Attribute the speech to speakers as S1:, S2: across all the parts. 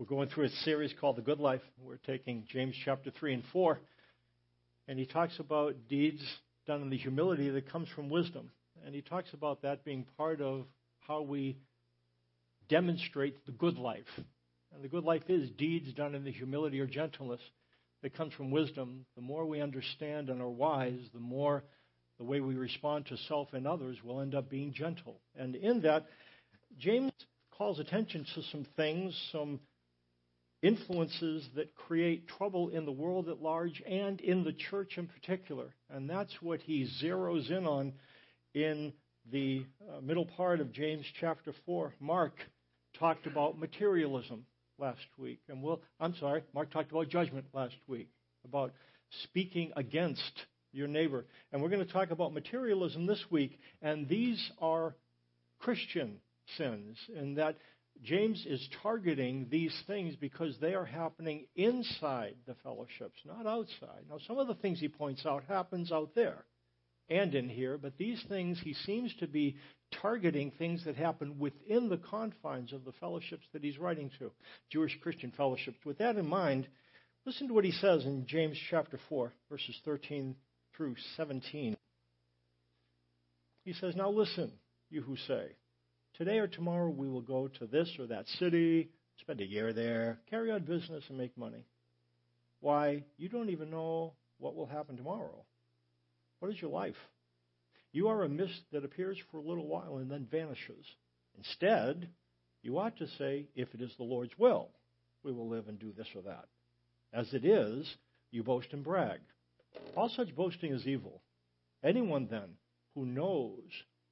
S1: We're going through a series called The Good Life. We're taking James chapter 3 and 4, and he talks about deeds done in the humility that comes from wisdom. And he talks about that being part of how we demonstrate the good life. And the good life is deeds done in the humility or gentleness that comes from wisdom. The more we understand and are wise, the more the way we respond to self and others will end up being gentle. And in that, James calls attention to some things, some influences that create trouble in the world at large and in the church in particular. And that's what he zeroes in on in the uh, middle part of James chapter 4. Mark talked about materialism last week. And we'll, I'm sorry, Mark talked about judgment last week, about speaking against your neighbor. And we're going to talk about materialism this week. And these are Christian sins, in that James is targeting these things because they are happening inside the fellowships, not outside. Now, some of the things he points out happens out there and in here, but these things he seems to be targeting things that happen within the confines of the fellowships that he's writing to, Jewish Christian fellowships. With that in mind, listen to what he says in James chapter 4, verses 13 through 17. He says, Now listen, you who say, Today or tomorrow we will go to this or that city, spend a year there, carry on business, and make money. Why, you don't even know what will happen tomorrow. What is your life? You are a mist that appears for a little while and then vanishes. Instead, you ought to say, if it is the Lord's will, we will live and do this or that. As it is, you boast and brag. All such boasting is evil. Anyone, then, who knows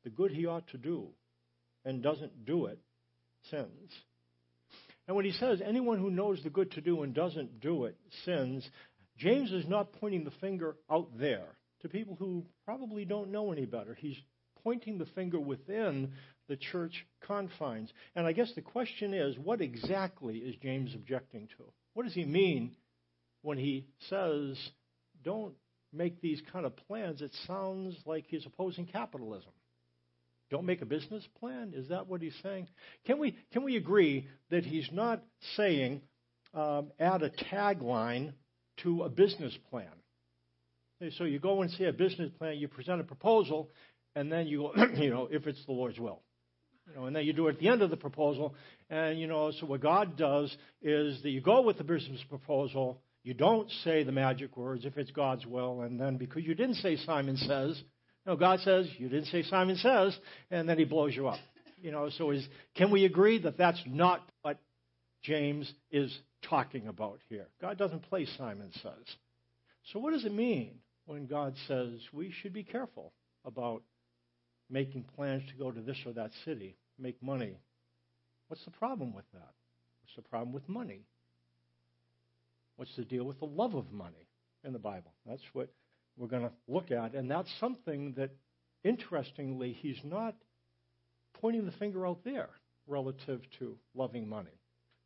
S1: the good he ought to do and doesn't do it sins. And when he says anyone who knows the good to do and doesn't do it sins, James is not pointing the finger out there to people who probably don't know any better. He's pointing the finger within the church confines. And I guess the question is what exactly is James objecting to? What does he mean when he says, don't make these kind of plans? It sounds like he's opposing capitalism. Don't make a business plan? Is that what he's saying? Can we, can we agree that he's not saying um, add a tagline to a business plan? So you go and see a business plan, you present a proposal, and then you go, you know, if it's the Lord's will. You know, and then you do it at the end of the proposal. And, you know, so what God does is that you go with the business proposal, you don't say the magic words if it's God's will, and then because you didn't say Simon says, no, God says, you didn't say Simon says, and then he blows you up. You know, so is, can we agree that that's not what James is talking about here? God doesn't play Simon says. So what does it mean when God says we should be careful about making plans to go to this or that city, make money? What's the problem with that? What's the problem with money? What's the deal with the love of money in the Bible? That's what we're going to look at. And that's something that, interestingly, he's not pointing the finger out there relative to loving money.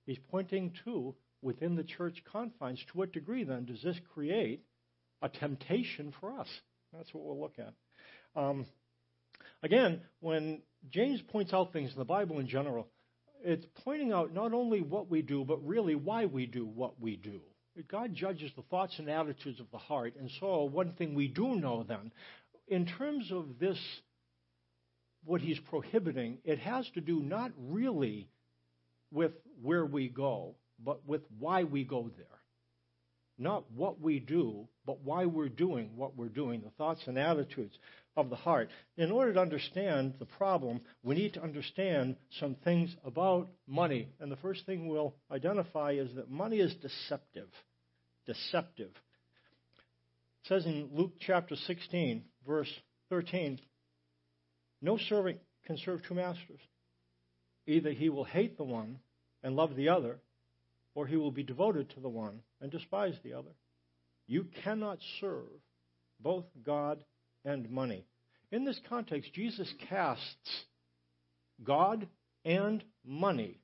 S1: He's pointing to, within the church confines, to what degree then does this create a temptation for us? That's what we'll look at. Um, again, when James points out things in the Bible in general, it's pointing out not only what we do, but really why we do what we do. God judges the thoughts and attitudes of the heart. And so, one thing we do know then, in terms of this, what he's prohibiting, it has to do not really with where we go, but with why we go there. Not what we do, but why we're doing what we're doing, the thoughts and attitudes of the heart. In order to understand the problem, we need to understand some things about money. And the first thing we'll identify is that money is deceptive. Deceptive. It says in Luke chapter 16, verse 13 No servant can serve two masters. Either he will hate the one and love the other, or he will be devoted to the one and despise the other. You cannot serve both God and money. In this context, Jesus casts God and money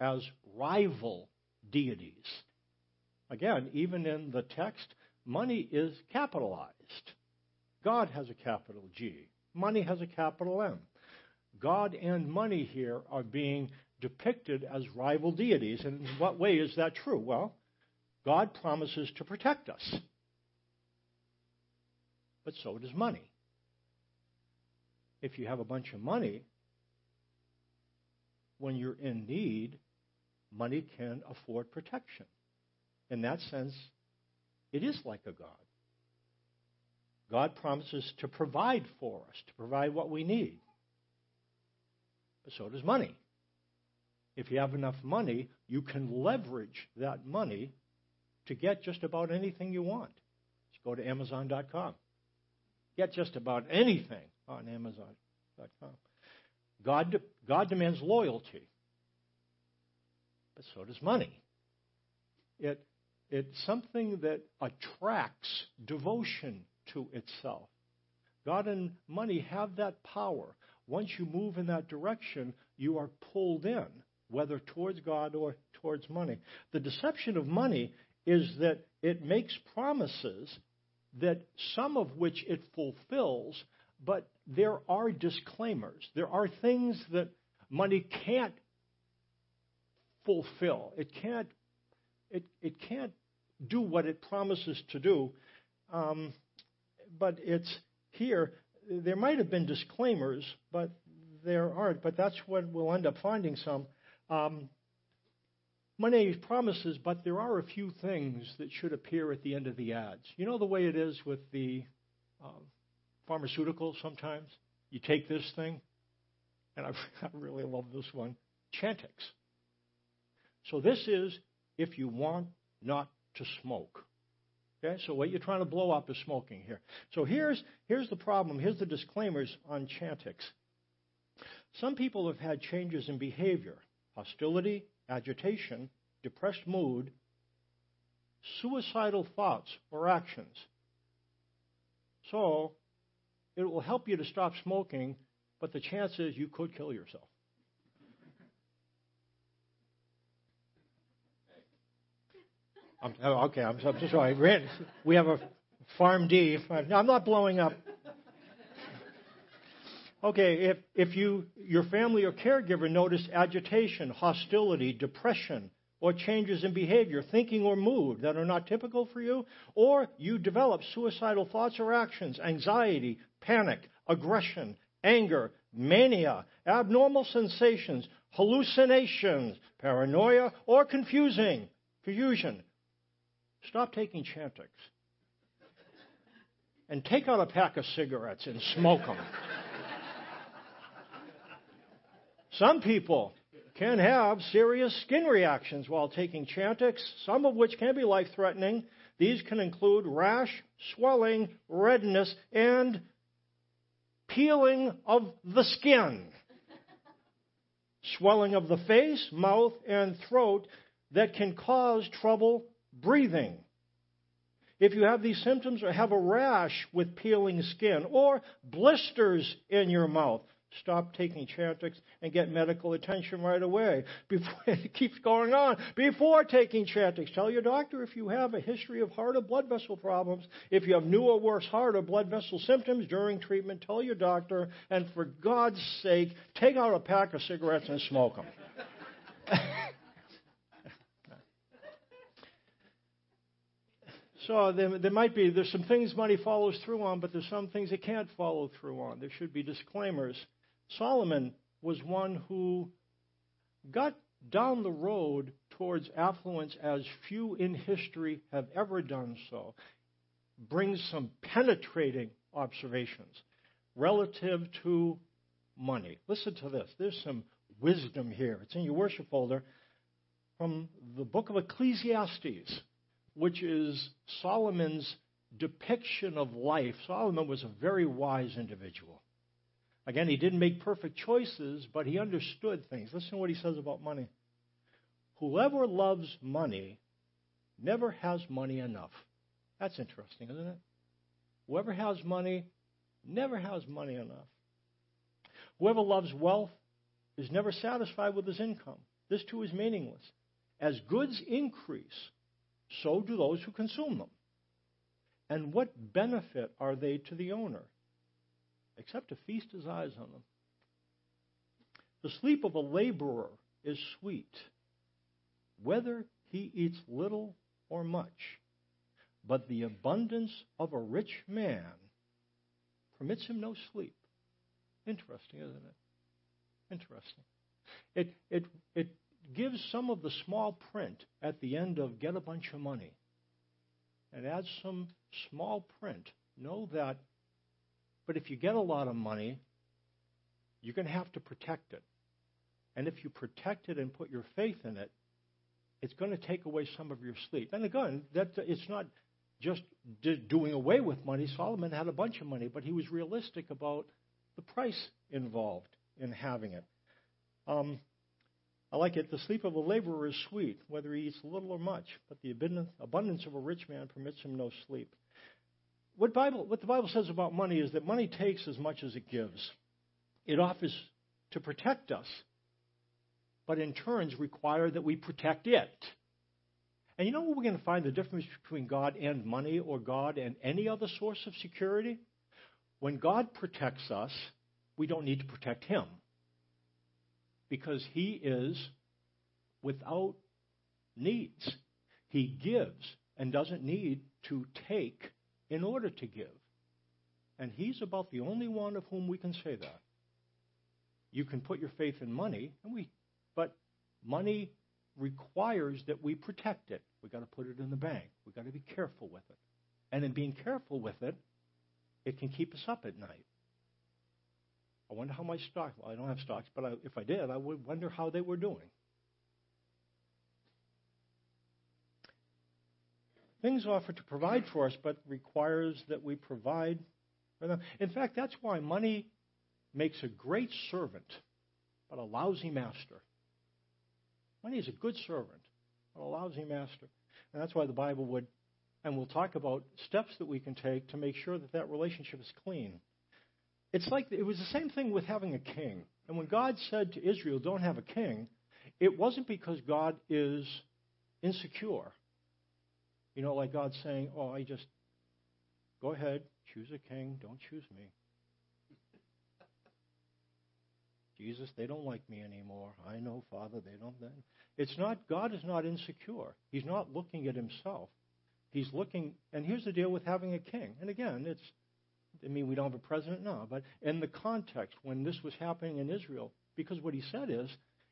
S1: as rival deities. Again, even in the text, money is capitalized. God has a capital G. Money has a capital M. God and money here are being depicted as rival deities. And in what way is that true? Well, God promises to protect us. But so does money. If you have a bunch of money, when you're in need, money can afford protection. In that sense, it is like a God. God promises to provide for us, to provide what we need. But so does money. If you have enough money, you can leverage that money to get just about anything you want. Just go to Amazon.com. Get just about anything on Amazon.com. God, God demands loyalty, but so does money. It, it's something that attracts devotion to itself. God and money have that power. Once you move in that direction, you are pulled in, whether towards God or towards money. The deception of money is that it makes promises that some of which it fulfills, but there are disclaimers. There are things that money can't fulfill. It can't. It, it can't do what it promises to do. Um, but it's here. There might have been disclaimers, but there aren't. But that's what we'll end up finding some. Um, money promises, but there are a few things that should appear at the end of the ads. You know the way it is with the uh, pharmaceuticals sometimes? You take this thing, and I, I really love this one Chantix. So this is if you want not to smoke. Okay, so what you're trying to blow up is smoking here. So here's, here's the problem. Here's the disclaimers on Chantix. Some people have had changes in behavior hostility, agitation, depressed mood, suicidal thoughts or actions. So it will help you to stop smoking, but the chance is you could kill yourself. I'm, oh, okay, I'm, I'm sorry. We have a PharmD. I'm not blowing up. Okay, if, if you, your family or caregiver notice agitation, hostility, depression, or changes in behavior, thinking, or mood that are not typical for you, or you develop suicidal thoughts or actions, anxiety, panic, aggression, anger, mania, abnormal sensations, hallucinations, paranoia, or confusing, confusion, Stop taking Chantix. And take out a pack of cigarettes and smoke them. Some people can have serious skin reactions while taking Chantix, some of which can be life threatening. These can include rash, swelling, redness, and peeling of the skin, swelling of the face, mouth, and throat that can cause trouble breathing. If you have these symptoms or have a rash with peeling skin or blisters in your mouth, stop taking Chantix and get medical attention right away. Before, it keeps going on. Before taking Chantix, tell your doctor if you have a history of heart or blood vessel problems. If you have new or worse heart or blood vessel symptoms during treatment, tell your doctor. And for God's sake, take out a pack of cigarettes and smoke them. So there, there, might be, there's some things money follows through on, but there's some things it can't follow through on. There should be disclaimers. Solomon was one who got down the road towards affluence as few in history have ever done so. Brings some penetrating observations relative to money. Listen to this. There's some wisdom here. It's in your worship folder from the book of Ecclesiastes which is Solomon's depiction of life. Solomon was a very wise individual. Again, he didn't make perfect choices, but he understood things. Listen to what he says about money. Whoever loves money never has money enough. That's interesting, isn't it? Whoever has money never has money enough. Whoever loves wealth is never satisfied with his income. This too is meaningless. As goods increase, so do those who consume them. And what benefit are they to the owner? Except to feast his eyes on them. The sleep of a laborer is sweet, whether he eats little or much. But the abundance of a rich man permits him no sleep. Interesting, isn't it? Interesting. It, it, it gives some of the small print at the end of get a bunch of money and adds some small print. Know that, but if you get a lot of money, you're going to have to protect it. And if you protect it and put your faith in it, it's going to take away some of your sleep. And again, that it's not just doing away with money. Solomon had a bunch of money, but he was realistic about the price involved in having it. Um, I like it. The sleep of a laborer is sweet, whether he eats little or much, but the abundance of a rich man permits him no sleep. What, Bible, what the Bible says about money is that money takes as much as it gives. It offers to protect us, but in turns require that we protect it. And you know what we're going to find the difference between God and money or God and any other source of security? When God protects us, we don't need to protect Him because He is without needs. He gives and doesn't need to take in order to give. And He's about the only one of whom we can say that. You can put your faith in money, and we, but money requires that we protect it. We've got to put it in the bank. We've got to be careful with it. And in being careful with it, it can keep us up at night. I wonder how my stock, well, I don't have stocks, but I, if I did, I would wonder how they were doing. Things offer to provide for us, but requires that we provide for them. In fact, that's why money makes a great servant, but a lousy master. Money is a good servant, but a lousy master. And that's why the Bible would, and we'll talk about steps that we can take to make sure that that relationship is clean. It's like it was the same thing with having a king. And when God said to Israel, don't have a king, it wasn't because God is insecure. You know, like God saying, oh, I just, go ahead, choose a king, don't choose me. Jesus, they don't like me anymore. I know, Father, they don't. Then it's not. God is not insecure. He's not looking at himself. He's looking. And here's the deal with having a king. And again, it's. I mean, we don't have a president now, but in the context when this was happening in Israel, because what he said is,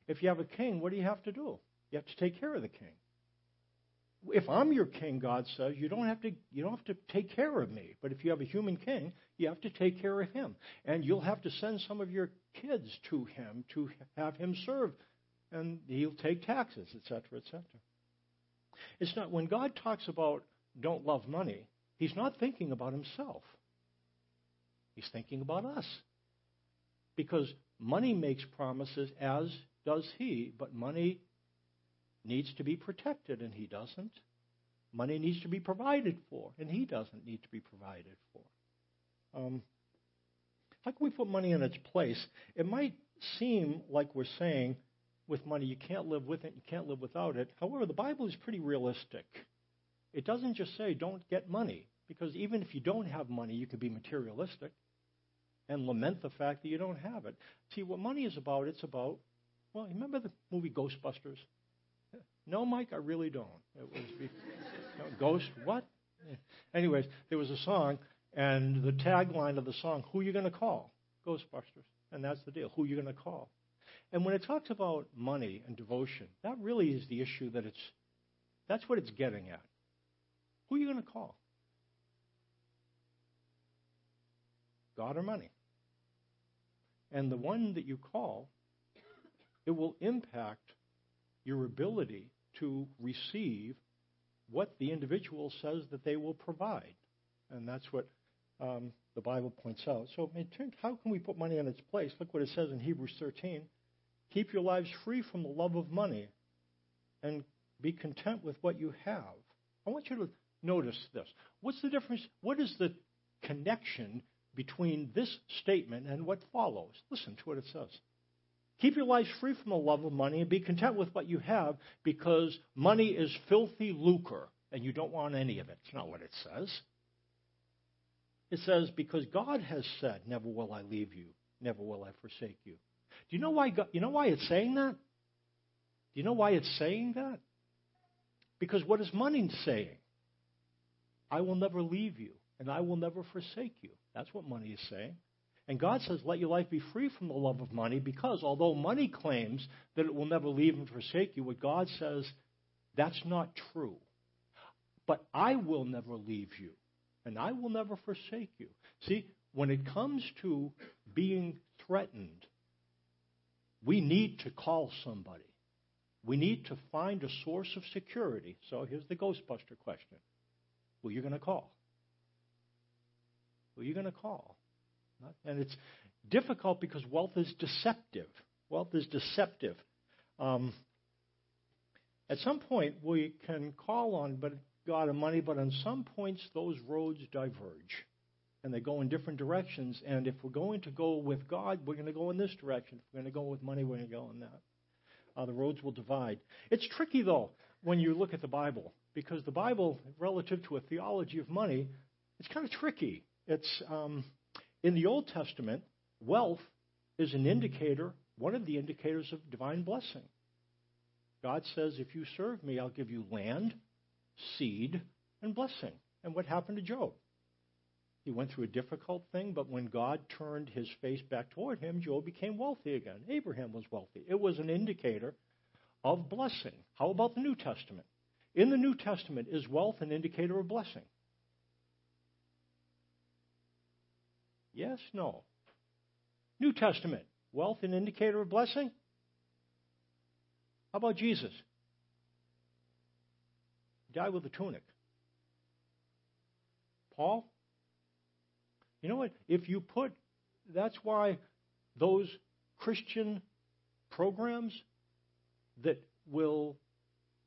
S1: if you have a king, what do you have to do? You have to take care of the king if I'm your king, God says, you don't have to you don't have to take care of me. But if you have a human king, you have to take care of him. And you'll have to send some of your kids to him to have him serve. And he'll take taxes, etc., etc. It's not when God talks about don't love money, he's not thinking about himself. He's thinking about us. Because money makes promises, as does he, but money needs to be protected, and he doesn't. Money needs to be provided for, and he doesn't need to be provided for. Um, how can we put money in its place? It might seem like we're saying with money you can't live with it, you can't live without it. However, the Bible is pretty realistic. It doesn't just say don't get money, because even if you don't have money, you can be materialistic and lament the fact that you don't have it. See, what money is about, it's about, well, remember the movie Ghostbusters? No, Mike, I really don't. It was be, Ghost, what? Anyways, there was a song, and the tagline of the song, Who you going to call? Ghostbusters. And that's the deal. Who you going to call? And when it talks about money and devotion, that really is the issue that it's, that's what it's getting at. Who are you going to call? God or money? And the one that you call, it will impact your ability to receive what the individual says that they will provide. And that's what um, the Bible points out. So, how can we put money in its place? Look what it says in Hebrews 13. Keep your lives free from the love of money and be content with what you have. I want you to notice this. What's the difference? What is the connection between this statement and what follows? Listen to what it says. Keep your lives free from the love of money and be content with what you have because money is filthy lucre and you don't want any of it. It's not what it says. It says, because God has said, Never will I leave you, never will I forsake you. Do you know why? God, you know why it's saying that? Do you know why it's saying that? Because what is money saying? I will never leave you, and I will never forsake you. That's what money is saying. And God says, let your life be free from the love of money, because although money claims that it will never leave and forsake you, what God says, that's not true. But I will never leave you, and I will never forsake you. See, when it comes to being threatened, we need to call somebody. We need to find a source of security. So here's the Ghostbuster question Who are you going to call? Who are you going to call? And it's difficult because wealth is deceptive. Wealth is deceptive. Um, at some point, we can call on but God and money, but on some points, those roads diverge. And they go in different directions. And if we're going to go with God, we're going to go in this direction. If we're going to go with money, we're going to go in that. Uh, the roads will divide. It's tricky, though, when you look at the Bible, because the Bible, relative to a theology of money, it's kind of tricky. It's um, in the Old Testament, wealth is an indicator, one of the indicators of divine blessing. God says, if you serve me, I'll give you land, seed, and blessing. And what happened to Job? He went through a difficult thing, but when God turned his face back toward him, Job became wealthy again. Abraham was wealthy. It was an indicator of blessing. How about the New Testament? In the New Testament, is wealth an indicator of blessing? Yes, no. New Testament, wealth an indicator of blessing? How about Jesus? He died with a tunic. Paul? You know what? If you put, that's why those Christian programs that will,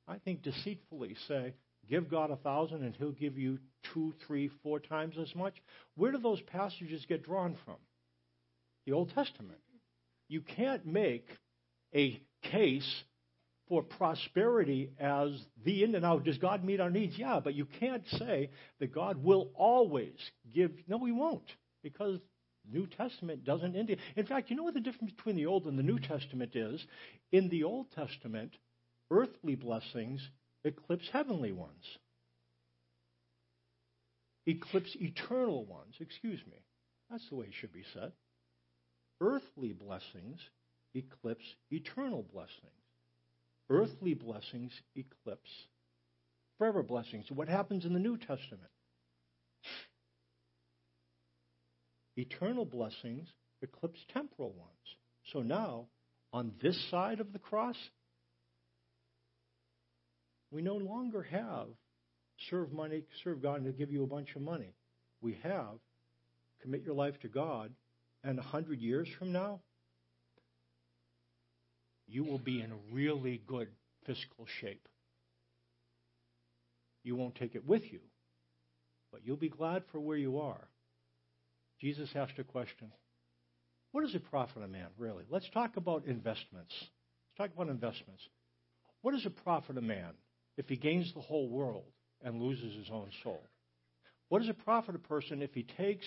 S1: I think, deceitfully say, give God a thousand and he'll give you two, three, four times as much. Where do those passages get drawn from? The Old Testament. You can't make a case for prosperity as the in and out. Does God meet our needs? Yeah, but you can't say that God will always give. No, He won't, because New Testament doesn't indicate. In fact, you know what the difference between the Old and the New Testament is? In the Old Testament, earthly blessings eclipse heavenly ones. Eclipse eternal ones, excuse me. That's the way it should be said. Earthly blessings eclipse eternal blessings earthly blessings eclipse forever blessings. What happens in the New Testament? Eternal blessings eclipse temporal ones. So now, on this side of the cross, we no longer have serve money, serve God, and to give you a bunch of money. We have commit your life to God, and a hundred years from now, you will be in really good fiscal shape. You won't take it with you, but you'll be glad for where you are. Jesus asked a question What does it profit a man, really? Let's talk about investments. Let's talk about investments. What does it profit a man if he gains the whole world and loses his own soul? What does it profit a person if he takes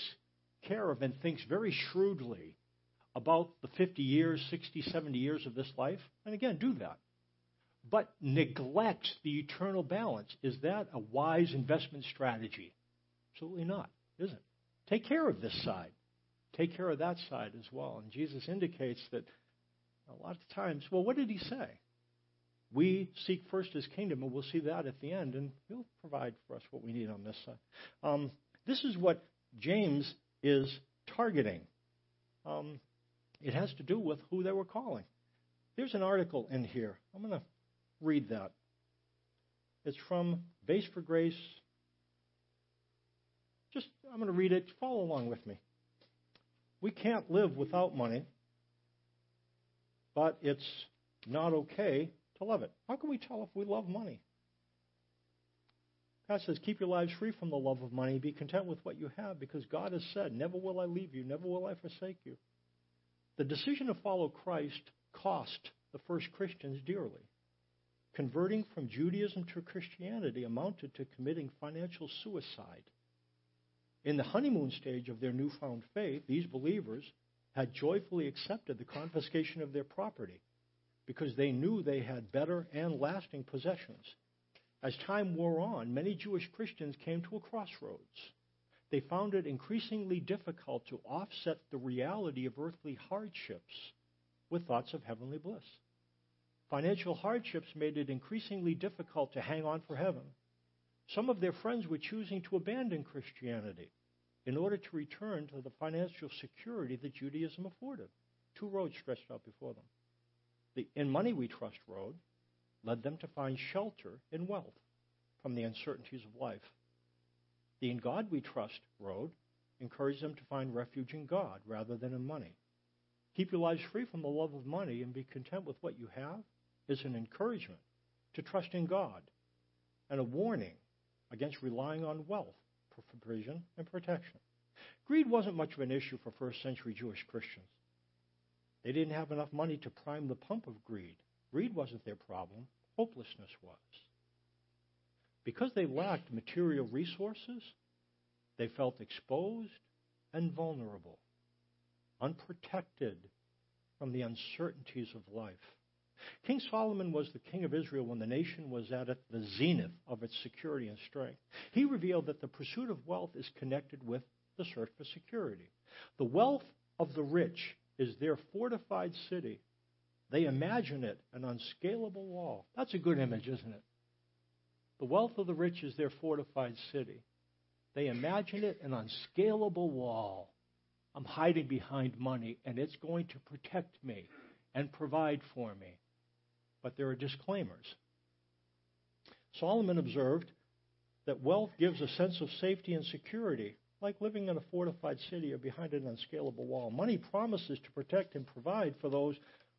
S1: care of and thinks very shrewdly about the 50 years, 60, 70 years of this life, and again, do that. But neglect the eternal balance. Is that a wise investment strategy? Absolutely not, is it? Take care of this side. Take care of that side as well. And Jesus indicates that a lot of times, well, what did he say? We seek first his kingdom, and we'll see that at the end, and he'll provide for us what we need on this side. Um, this is what James is targeting. Um, it has to do with who they were calling. There's an article in here. I'm going to read that. It's from Base for Grace. Just, I'm going to read it. Follow along with me. We can't live without money, but it's not okay to love it. How can we tell if we love money? God says, Keep your lives free from the love of money. Be content with what you have because God has said, Never will I leave you, never will I forsake you. The decision to follow Christ cost the first Christians dearly. Converting from Judaism to Christianity amounted to committing financial suicide. In the honeymoon stage of their newfound faith, these believers had joyfully accepted the confiscation of their property because they knew they had better and lasting possessions. As time wore on, many Jewish Christians came to a crossroads. They found it increasingly difficult to offset the reality of earthly hardships with thoughts of heavenly bliss. Financial hardships made it increasingly difficult to hang on for heaven. Some of their friends were choosing to abandon Christianity in order to return to the financial security that Judaism afforded. Two roads stretched out before them. The In Money We Trust road led them to find shelter in wealth from the uncertainties of life. The In God We Trust road encouraged them to find refuge in God rather than in money. Keep your lives free from the love of money and be content with what you have is an encouragement to trust in God and a warning against relying on wealth for provision and protection. Greed wasn't much of an issue for first century Jewish Christians. They didn't have enough money to prime the pump of greed. Greed wasn't their problem, hopelessness was. Because they lacked material resources, they felt exposed and vulnerable, unprotected from the uncertainties of life. King Solomon was the king of Israel when the nation was at the zenith of its security and strength. He revealed that the pursuit of wealth is connected with the search for security. The wealth of the rich is their fortified city. They imagine it an unscalable wall. That's a good image, isn't it? The wealth of the rich is their fortified city. They imagine it an unscalable wall. I'm hiding behind money, and it's going to protect me and provide for me but there are disclaimers. Solomon observed that wealth gives a sense of safety and security, like living in a fortified city or behind an unscalable wall. Money promises to protect and provide for those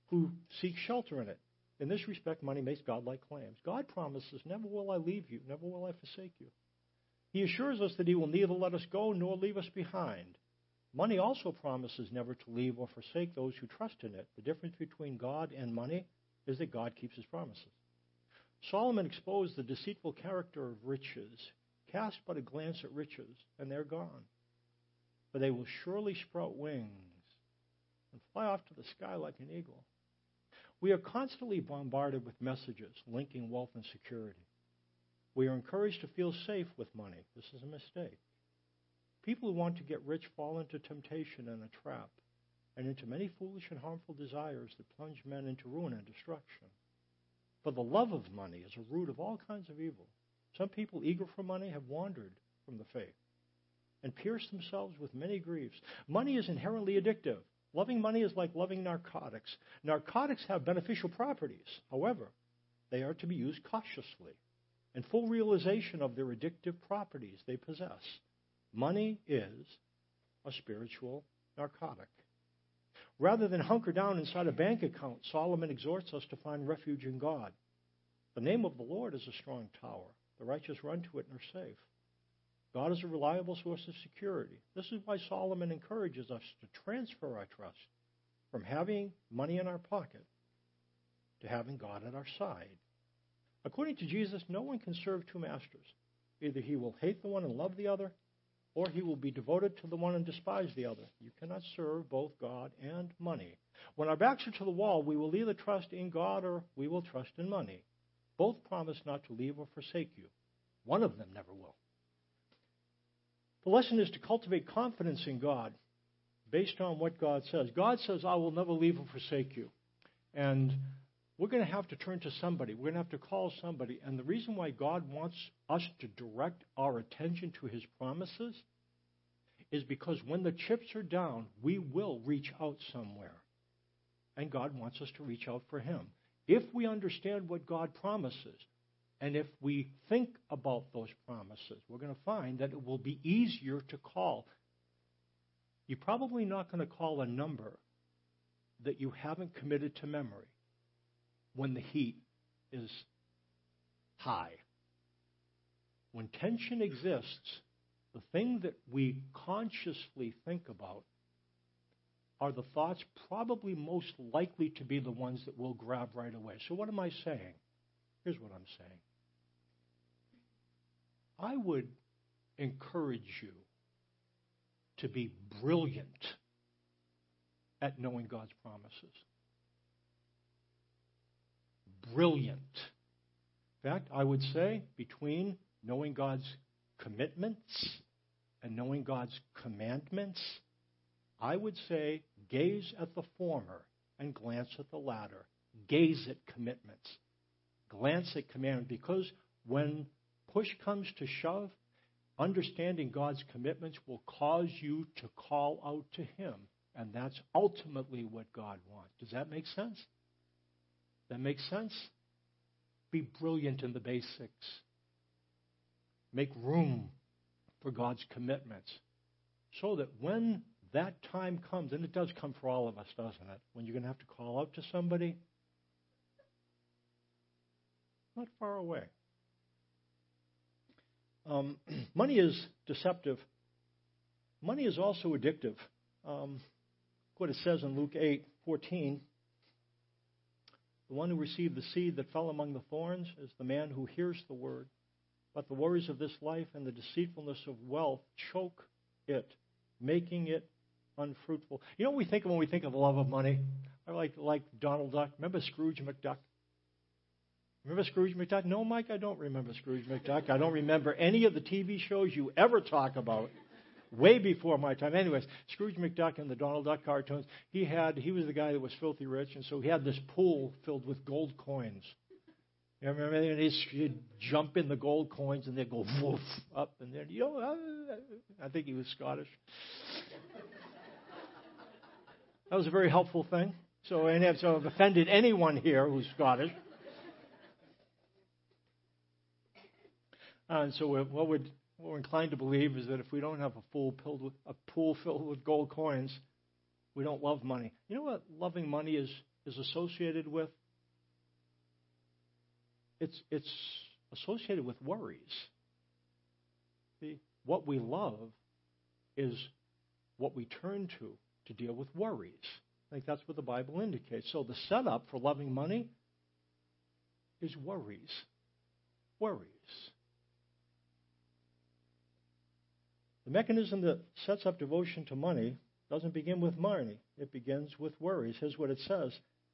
S1: who seek shelter in it. In this respect, money makes God-like claims. God promises, Never will I leave you, never will I forsake you. He assures us that He will neither let us go nor leave us behind. Money also promises never to leave or forsake those who trust in it. The difference between God and money is that God keeps his promises. Solomon exposed the deceitful character of riches. Cast but a glance at riches, and they're gone. But they will surely sprout wings and fly off to the sky like an eagle. We are constantly bombarded with messages linking wealth and security. We are encouraged to feel safe with money. This is a mistake. People who want to get rich fall into temptation and a trap and into many foolish and harmful desires that plunge men into ruin and destruction. For the love of money is a root of all kinds of evil. Some people eager for money have wandered from the faith and pierced themselves with many griefs. Money is inherently addictive. Loving money is like loving narcotics. Narcotics have beneficial properties. However, they are to be used cautiously and full realization of their addictive properties they possess. Money is a spiritual narcotic. Rather than hunker down inside a bank account, Solomon exhorts us to find refuge in God. The name of the Lord is a strong tower. The righteous run to it and are safe. God is a reliable source of security. This is why Solomon encourages us to transfer our trust from having money in our pocket to having God at our side. According to Jesus, no one can serve two masters. Either he will hate the one and love the other, or he will be devoted to the one and despise the other. You cannot serve both God and money. When our backs are to the wall, we will either trust in God or we will trust in money. Both promise not to leave or forsake you. One of them never will. The lesson is to cultivate confidence in God based on what God says. God says, I will never leave or forsake you. And we're going to have to turn to somebody. We're going to have to call somebody. And the reason why God wants us to direct our attention to his promises is because when the chips are down, we will reach out somewhere. And God wants us to reach out for Him. If we understand what God promises, and if we think about those promises, we're going to find that it will be easier to call. You're probably not going to call a number that you haven't committed to memory when the heat is high. When tension exists, the thing that we consciously think about are the thoughts probably most likely to be the ones that we'll grab right away. So, what am I saying? Here's what I'm saying I would encourage you to be brilliant at knowing God's promises. Brilliant. In fact, I would say between knowing God's commitments and knowing God's commandments, I would say gaze at the former and glance at the latter. Gaze at commitments. Glance at commandments. Because when push comes to shove, understanding God's commitments will cause you to call out to Him. And that's ultimately what God wants. Does that make sense? That makes sense? Be brilliant in the basics. Make room for God's commitments so that when that time comes, and it does come for all of us, doesn't it? When you're going to have to call out to somebody, not far away. Um, money is deceptive. Money is also addictive. Um, what it says in Luke 8 14. The one who received the seed that fell among the thorns is the man who hears the word, but the worries of this life and the deceitfulness of wealth choke it, making it unfruitful. You know what we think of when we think of love of money? I like like Donald Duck. Remember Scrooge McDuck? Remember Scrooge McDuck? No, Mike, I don't remember Scrooge McDuck. I don't remember any of the TV shows you ever talk about. Way before my time. Anyways, Scrooge McDuck and the Donald Duck cartoons, he had he was the guy that was filthy rich, and so he had this pool filled with gold coins. You remember? And he'd jump in the gold coins, and they'd go woof up, and then you know, uh, I think he was Scottish. That was a very helpful thing. So, and if so, I've offended anyone here who's Scottish. And so, what, would, what we're inclined to believe is that if we don't have a, full with, a pool filled with gold coins, we don't love money. You know what loving money is, is associated with? It's, it's associated with worries. See, what we love is what we turn to to deal with worries. I think that's what the Bible indicates. So the setup for loving money is worries. Worries. The mechanism that sets up devotion to money doesn't begin with money, it begins with worries. Here's what it says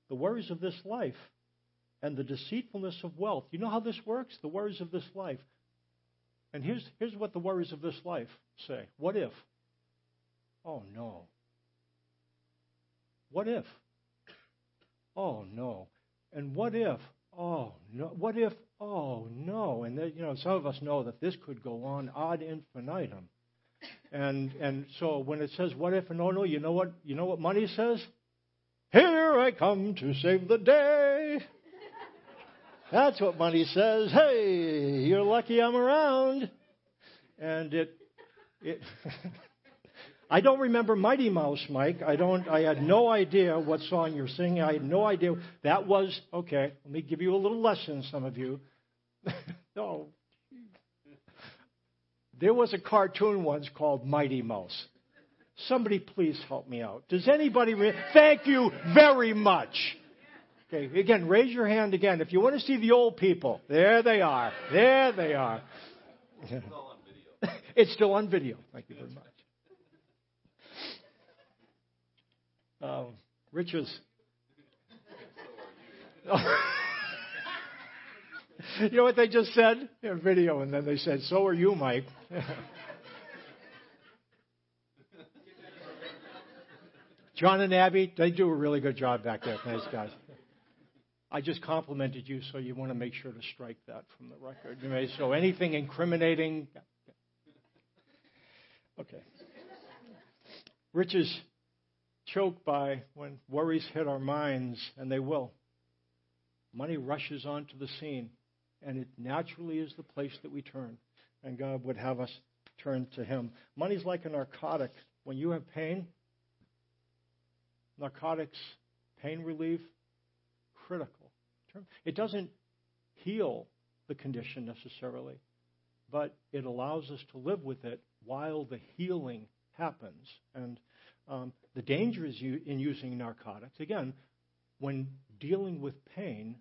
S1: The worries of this life and the deceitfulness of wealth. You know how this works? The worries of this life. And here's, here's what the worries of this life say What if? Oh no. What if? Oh no. And what if? Oh no. What if? Oh no. And you know, some of us know that this could go on ad infinitum. And and so when it says what if and oh no, you know what you know what money says? Here I come to save the day. That's what money says. Hey, you're lucky I'm around. And it it I don't remember Mighty Mouse, Mike. I don't. I had no idea what song you're singing. I had no idea. That was okay. Let me give you a little lesson, some of you. no. There was a cartoon once called Mighty Mouse. Somebody please help me out. Does anybody? Re- Thank you very much. Okay, again, raise your hand again if you want to see the old people. There they are. There they are. it's still on video. Thank you very much. Um, Rich was. you know what they just said video, and then they said, "So are you, Mike." John and Abby, they do a really good job back there. Thanks, guys. I just complimented you, so you want to make sure to strike that from the record. So anything incriminating. Okay. Rich's choked by when worries hit our minds, and they will. Money rushes onto the scene, and it naturally is the place that we turn. And God would have us turn to Him. Money's like a narcotic. When you have pain, narcotics, pain relief, critical. It doesn't heal the condition necessarily, but it allows us to live with it while the healing happens. And um, the danger is in using narcotics. Again, when dealing with pain,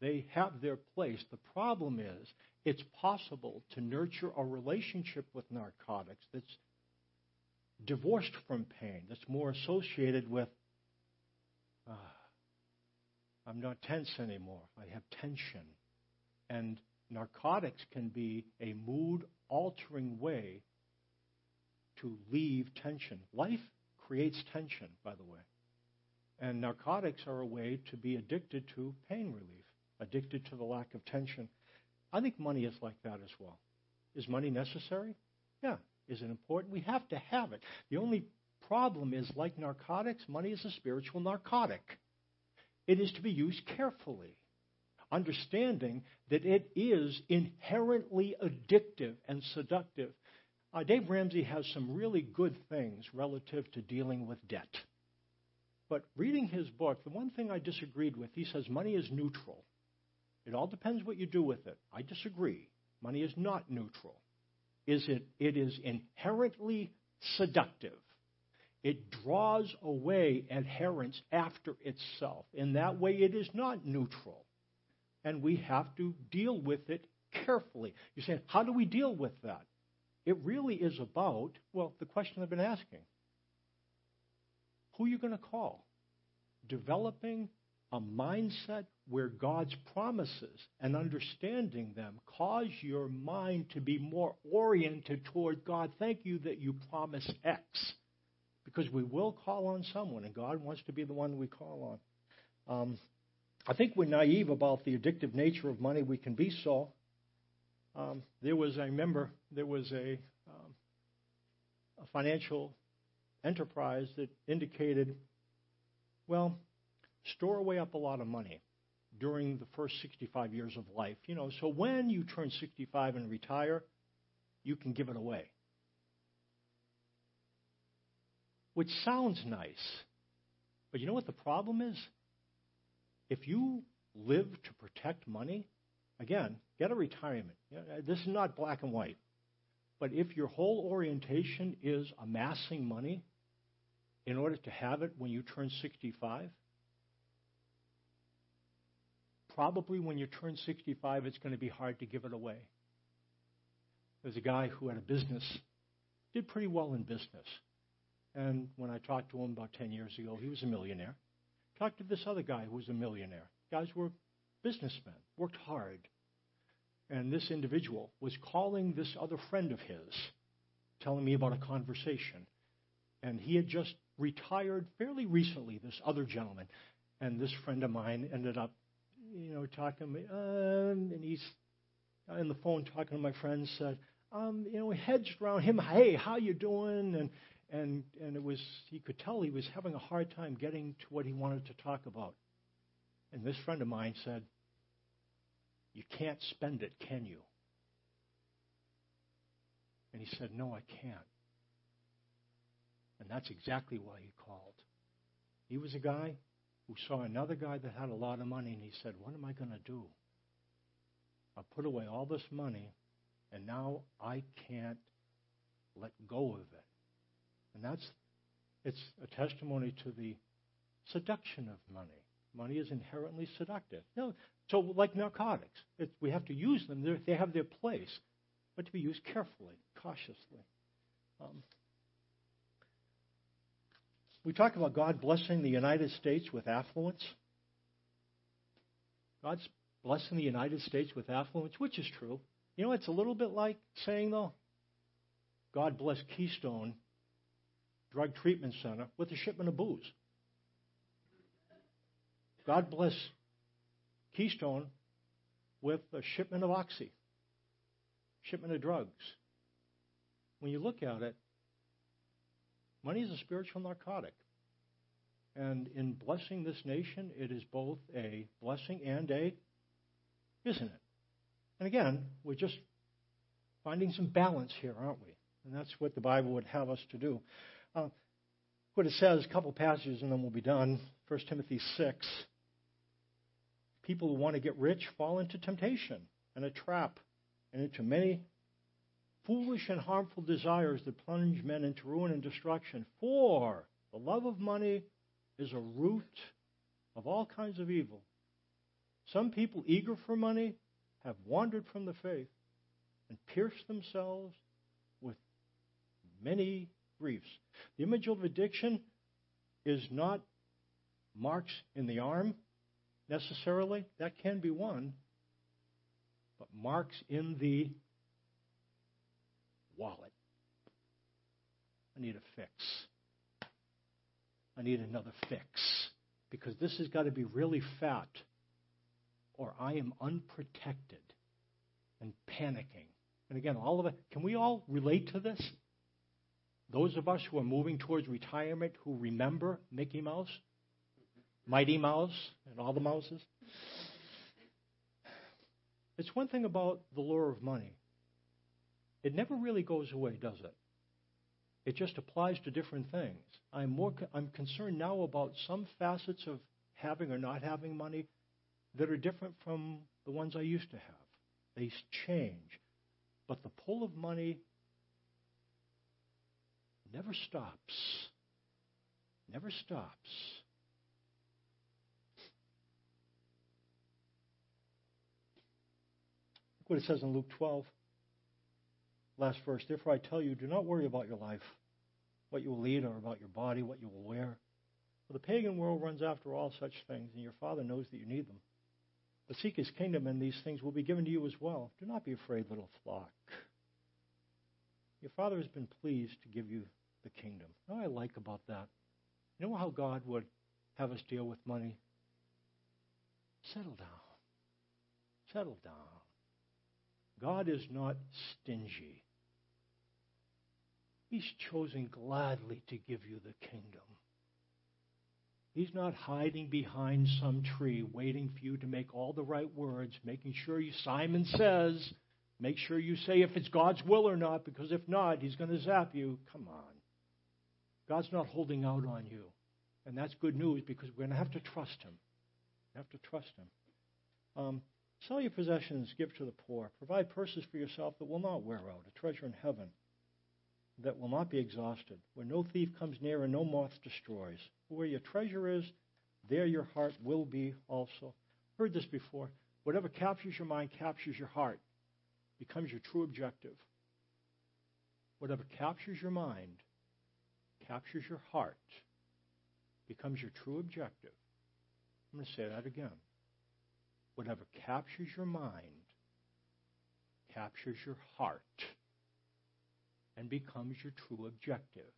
S1: they have their place. The problem is it's possible to nurture a relationship with narcotics that's divorced from pain, that's more associated with ah, I'm not tense anymore. I have tension. And narcotics can be a mood altering way to leave tension. Life creates tension, by the way. And narcotics are a way to be addicted to pain relief, addicted to the lack of tension. I think money is like that as well. Is money necessary? Yeah. Is it important? We have to have it. The only problem is, like narcotics, money is a spiritual narcotic. It is to be used carefully, understanding that it is inherently addictive and seductive. Uh, Dave Ramsey has some really good things relative to dealing with debt. But reading his book, the one thing I disagreed with, he says money is neutral. It all depends what you do with it. I disagree. Money is not neutral. Is it? It is inherently seductive. It draws away adherents after itself. In that way, it is not neutral. And we have to deal with it carefully. You say, how do we deal with that? It really is about, well, the question I've been asking who are you going to call? Developing a mindset where God's promises and understanding them cause your mind to be more oriented toward God. Thank you that you promise X. Because we will call on someone, and God wants to be the one we call on. Um, I think we're naive about the addictive nature of money. We can be so. Um, there was, I remember, there was a, um, a financial enterprise that indicated, well, store away up a lot of money during the first 65 years of life. You know, so when you turn 65 and retire, you can give it away. Which sounds nice. But you know what the problem is? If you live to protect money, again, get a retirement. This is not black and white. But if your whole orientation is amassing money in order to have it when you turn 65, probably when you turn 65, it's going to be hard to give it away. There's a guy who had a business, did pretty well in business. And when I talked to him about 10 years ago, he was a millionaire. Talked to this other guy who was a millionaire. Guys were businessmen, worked hard. And this individual was calling this other friend of his, telling me about a conversation. And he had just retired fairly recently, this other gentleman. And this friend of mine ended up you know, talking to me, um, and he's on the phone talking to my friend, Said, um, you know, hedged around him. Hey, how you doing? And and and it was he could tell he was having a hard time getting to what he wanted to talk about. And this friend of mine said, "You can't spend it, can you?" And he said, "No, I can't." And that's exactly why he called. He was a guy who saw another guy that had a lot of money, and he said, What am I going to do? I put away all this money, and now I can't let go of it. And that's it's a testimony to the seduction of money. Money is inherently seductive. Know, so, like narcotics, it, we have to use them. They're, they have their place, but to be used carefully, cautiously. Um, we talk about God blessing the United States with affluence. God's blessing the United States with affluence, which is true. You know, it's a little bit like saying, though, God bless Keystone Drug Treatment Center with a shipment of booze. God bless Keystone with a shipment of oxy, shipment of drugs. When you look at it, Money is a spiritual narcotic. And in blessing this nation, it is both a blessing and a, isn't it? And again, we're just finding some balance here, aren't we? And that's what the Bible would have us to do. Uh, what it says, a couple passages, and then we'll be done. 1 Timothy 6. People who want to get rich fall into temptation and a trap and into many foolish and harmful desires that plunge men into ruin and destruction. For the love of money is a root of all kinds of evil. Some people eager for money have wandered from the faith and pierced themselves with many griefs. The image of addiction is not marks in the arm necessarily. That can be one. But marks in the wallet. I need a fix. I need another fix. Because this has got to be really fat, or I am unprotected and panicking. And again, all of it, can we all relate to this? Those of us who are moving towards retirement who remember Mickey Mouse, Mighty Mouse, and all the mouses. It's one thing about the lure of money. It never really goes away, does it? It just applies to different things. I'm more I'm concerned now about some facets of having or not having money that are different from the ones I used to have. They change. But the pull of money never stops. Never stops. What it says in Luke 12, last verse. Therefore I tell you, do not worry about your life, what you will eat, or about your body, what you will wear. For the pagan world runs after all such things, and your Father knows that you need them. But seek his kingdom, and these things will be given to you as well. Do not be afraid, little flock. Your Father has been pleased to give you the kingdom. You know I like about that? You know how God would have us deal with money? Settle down. Settle down. God is not stingy. He's chosen gladly to give you the kingdom. He's not hiding behind some tree waiting for you to make all the right words, making sure you, Simon says, make sure you say if it's God's will or not, because if not, he's going to zap you. Come on. God's not holding out on you. And that's good news because we're going to have to trust him. We have to trust him. Um, sell your possessions, give to the poor. Provide purses for yourself that will not wear out, a treasure in heaven that will not be exhausted, where no thief comes near and no moth destroys. Where your treasure is, there your heart will be also. Heard this before. Whatever captures your mind captures your heart, becomes your true objective. Whatever captures your mind captures your heart, becomes your true objective. I'm going to say that again. Whatever captures your mind captures your heart and becomes your true objective.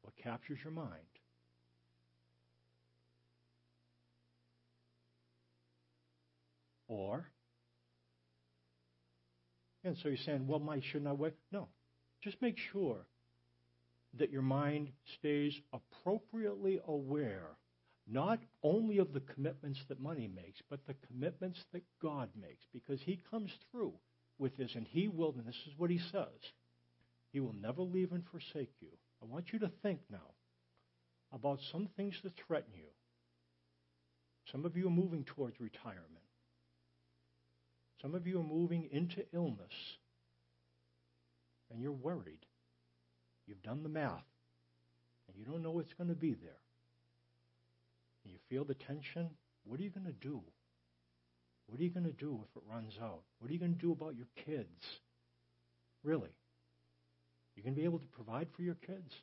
S1: What captures your mind? Or, and so you're saying, well, shouldn't I wait? No. Just make sure that your mind stays appropriately aware not only of the commitments that money makes, but the commitments that God makes, because He comes through with this, and He will, and this is what He says He will never leave and forsake you. I want you to think now about some things that threaten you. Some of you are moving towards retirement. Some of you are moving into illness, and you're worried. You've done the math, and you don't know what's going to be there. And you feel the tension. What are you going to do? What are you going to do if it runs out? What are you going to do about your kids? Really? You going to be able to provide for your kids?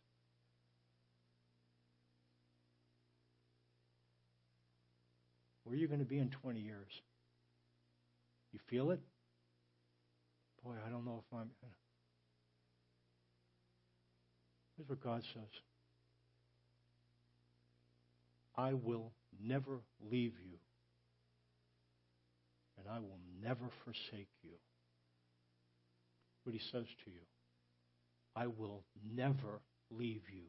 S1: Where are you going to be in 20 years? You feel it? Boy, I don't know if I'm. Here's what God says I will never leave you, and I will never forsake you. What he says to you I will never leave you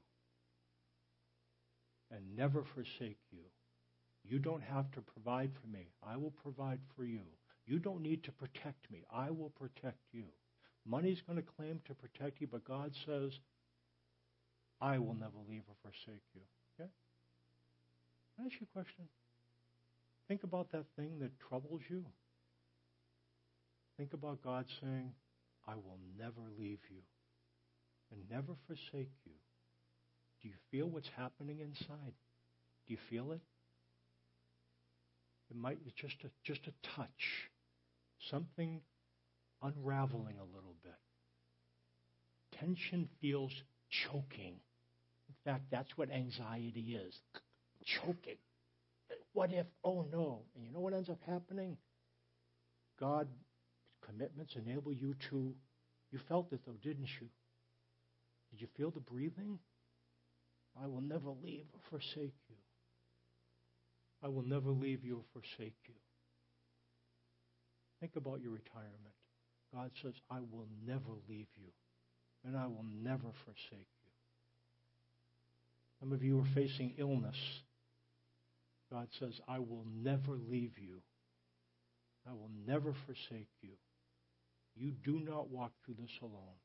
S1: and never forsake you. You don't have to provide for me. I will provide for you. You don't need to protect me. I will protect you. Money's going to claim to protect you, but God says, I will never leave or forsake you. I ask you a question? Think about that thing that troubles you. Think about God saying, I will never leave you and never forsake you. Do you feel what's happening inside? Do you feel it? It might be just a, just a touch, something unraveling a little bit. Tension feels choking. In fact, that's what anxiety is. Choking. What if? Oh no. And you know what ends up happening? God commitments enable you to, you felt it though, didn't you? Did you feel the breathing? I will never leave or forsake you. I will never leave you or forsake you. Think about your retirement. God says, I will never leave you, and I will never forsake you. Some of you are facing illness. God says, I will never leave you. I will never forsake you. You do not walk through this alone.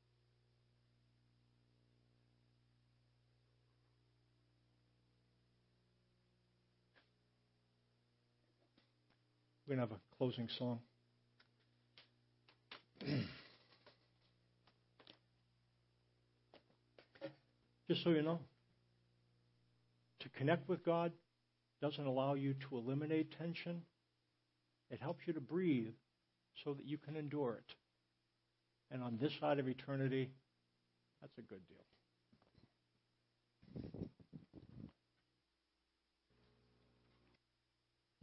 S1: We're going to have a closing song. Just so you know, to connect with God doesn't allow you to eliminate tension. It helps you to breathe so that you can endure it. And on this side of eternity, that's a good deal.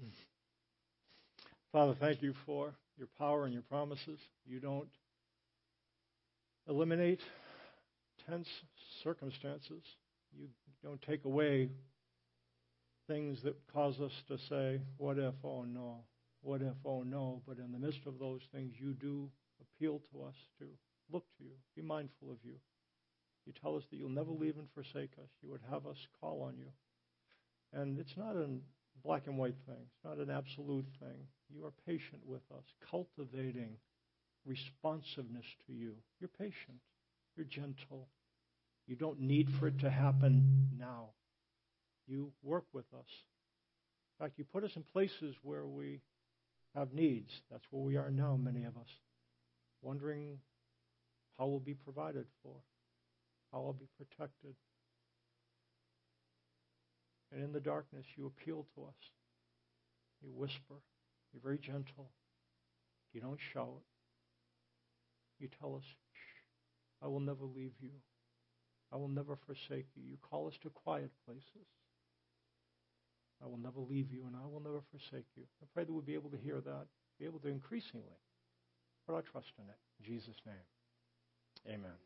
S1: Hmm. Father, thank you for your power and your promises. You don't eliminate tense circumstances. You don't take away things that cause us to say, What if? Oh no. What if? Oh no. But in the midst of those things, you do appeal to us to look to you, be mindful of you. You tell us that you'll never leave and forsake us. You would have us call on you. And it's not a black and white thing, it's not an absolute thing. You are patient with us, cultivating responsiveness to you. You're patient, you're gentle. You don't need for it to happen now. You work with us. In fact, you put us in places where we have needs. That's where we are now, many of us wondering how we'll be provided for, how I'll be protected. And in the darkness, you appeal to us. You whisper. You're very gentle. You don't shout. You tell us, I will never leave you. I will never forsake you. You call us to quiet places. I will never leave you and I will never forsake you. I pray that we'll be able to hear that, be able to increasingly put our trust in it. In Jesus' name, amen.